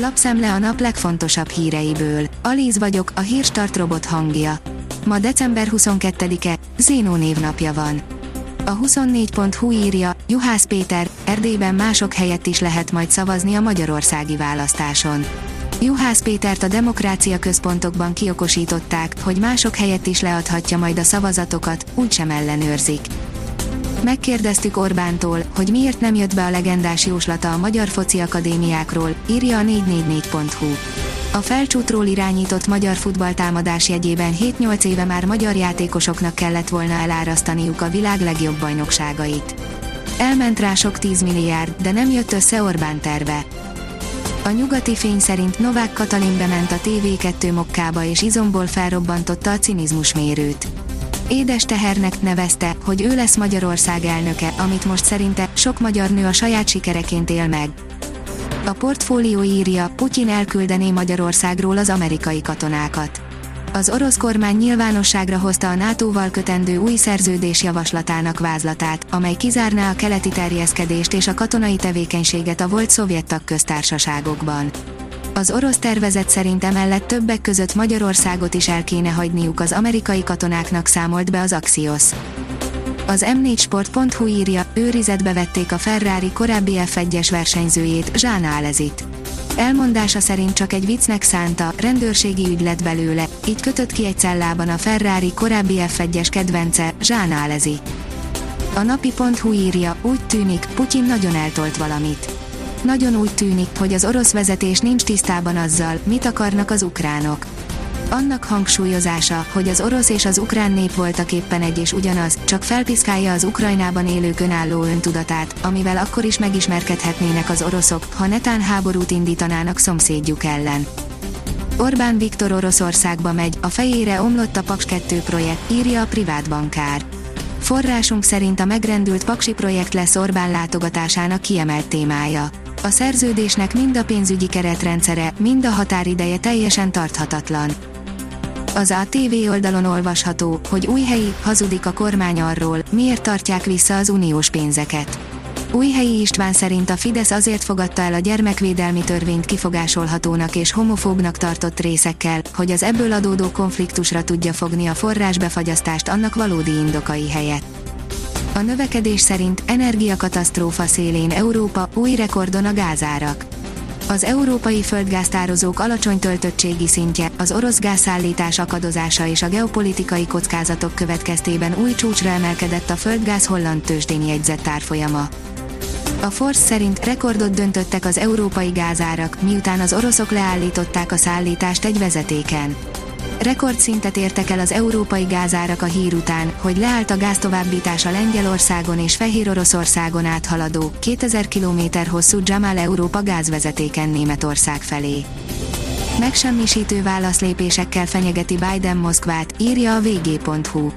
Lapszemle a nap legfontosabb híreiből. Alíz vagyok, a hírstart robot hangja. Ma december 22-e, Zénó névnapja van. A 24.hu írja, Juhász Péter, Erdélyben mások helyett is lehet majd szavazni a magyarországi választáson. Juhász Pétert a demokrácia központokban kiokosították, hogy mások helyett is leadhatja majd a szavazatokat, úgysem ellenőrzik. Megkérdeztük Orbántól, hogy miért nem jött be a legendás jóslata a Magyar Foci Akadémiákról, írja a 444.hu. A felcsútról irányított magyar futballtámadás jegyében 7-8 éve már magyar játékosoknak kellett volna elárasztaniuk a világ legjobb bajnokságait. Elment rá sok 10 milliárd, de nem jött össze Orbán terve. A nyugati fény szerint Novák Katalin bement a TV2 mokkába és izomból felrobbantotta a cinizmus mérőt. Édes tehernek nevezte, hogy ő lesz Magyarország elnöke, amit most szerinte sok magyar nő a saját sikereként él meg. A portfólió írja, Putyin elküldené Magyarországról az amerikai katonákat. Az orosz kormány nyilvánosságra hozta a NATO-val kötendő új szerződés javaslatának vázlatát, amely kizárná a keleti terjeszkedést és a katonai tevékenységet a volt szovjet tagköztársaságokban. Az orosz tervezet szerint emellett többek között Magyarországot is el kéne hagyniuk az amerikai katonáknak számolt be az Axios. Az m4sport.hu írja, őrizetbe vették a Ferrari korábbi F1-es versenyzőjét, Zsán Álezit. Elmondása szerint csak egy viccnek szánta, rendőrségi ügy lett belőle, így kötött ki egy cellában a Ferrari korábbi F1-es kedvence, Zsán Álezi. A napi.hu írja, úgy tűnik, Putyin nagyon eltolt valamit. Nagyon úgy tűnik, hogy az orosz vezetés nincs tisztában azzal, mit akarnak az ukránok. Annak hangsúlyozása, hogy az orosz és az ukrán nép voltak éppen egy és ugyanaz, csak felpiszkálja az Ukrajnában élők önálló öntudatát, amivel akkor is megismerkedhetnének az oroszok, ha netán háborút indítanának szomszédjuk ellen. Orbán Viktor Oroszországba megy, a fejére omlott a Paks 2 projekt, írja a privát bankár. Forrásunk szerint a megrendült Paksi projekt lesz Orbán látogatásának kiemelt témája. A szerződésnek mind a pénzügyi keretrendszere, mind a határideje teljesen tarthatatlan. Az ATV oldalon olvasható, hogy új helyi hazudik a kormány arról, miért tartják vissza az uniós pénzeket. Újhelyi István szerint a Fidesz azért fogadta el a gyermekvédelmi törvényt kifogásolhatónak és homofóbnak tartott részekkel, hogy az ebből adódó konfliktusra tudja fogni a forrásbefagyasztást annak valódi indokai helyett. A növekedés szerint energiakatasztrófa szélén Európa új rekordon a gázárak. Az európai földgáztározók alacsony töltöttségi szintje, az orosz gázszállítás akadozása és a geopolitikai kockázatok következtében új csúcsra emelkedett a földgáz holland tőzsdén jegyzett árfolyama. A Force szerint rekordot döntöttek az európai gázárak, miután az oroszok leállították a szállítást egy vezetéken. Rekordszintet értek el az európai gázárak a hír után, hogy leállt a gáztovábbítása Lengyelországon és Fehér Oroszországon áthaladó, 2000 km hosszú Jamal Európa gázvezetéken Németország felé. Megsemmisítő válaszlépésekkel fenyegeti Biden Moszkvát, írja a vg.hu.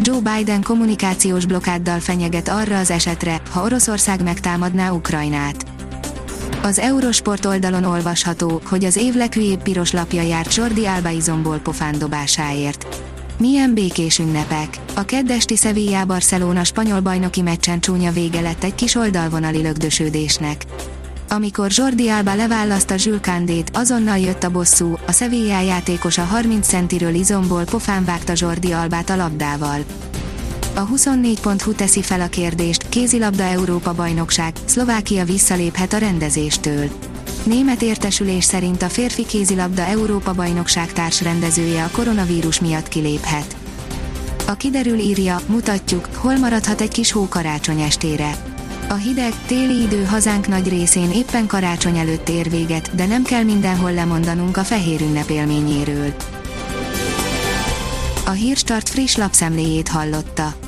Joe Biden kommunikációs blokáddal fenyeget arra az esetre, ha Oroszország megtámadná Ukrajnát. Az Eurosport oldalon olvasható, hogy az év leghülyébb piros lapja járt Jordi Alba izomból pofándobásáért. Milyen békés ünnepek! A keddesti Sevilla Barcelona spanyol bajnoki meccsen csúnya vége lett egy kis oldalvonali lögdösödésnek. Amikor Jordi Alba leválaszta Kandét, azonnal jött a bosszú, a Sevilla játékosa 30 centiről izomból pofán vágta Jordi Albát a labdával. A 24.hu teszi fel a kérdést, kézilabda Európa bajnokság, Szlovákia visszaléphet a rendezéstől. Német értesülés szerint a férfi kézilabda Európa bajnokság társrendezője a koronavírus miatt kiléphet. A kiderül írja, mutatjuk, hol maradhat egy kis hó karácsony estére. A hideg, téli idő hazánk nagy részén éppen karácsony előtt ér véget, de nem kell mindenhol lemondanunk a fehér ünnep élményéről. A Hírstart friss lapszemléjét hallotta.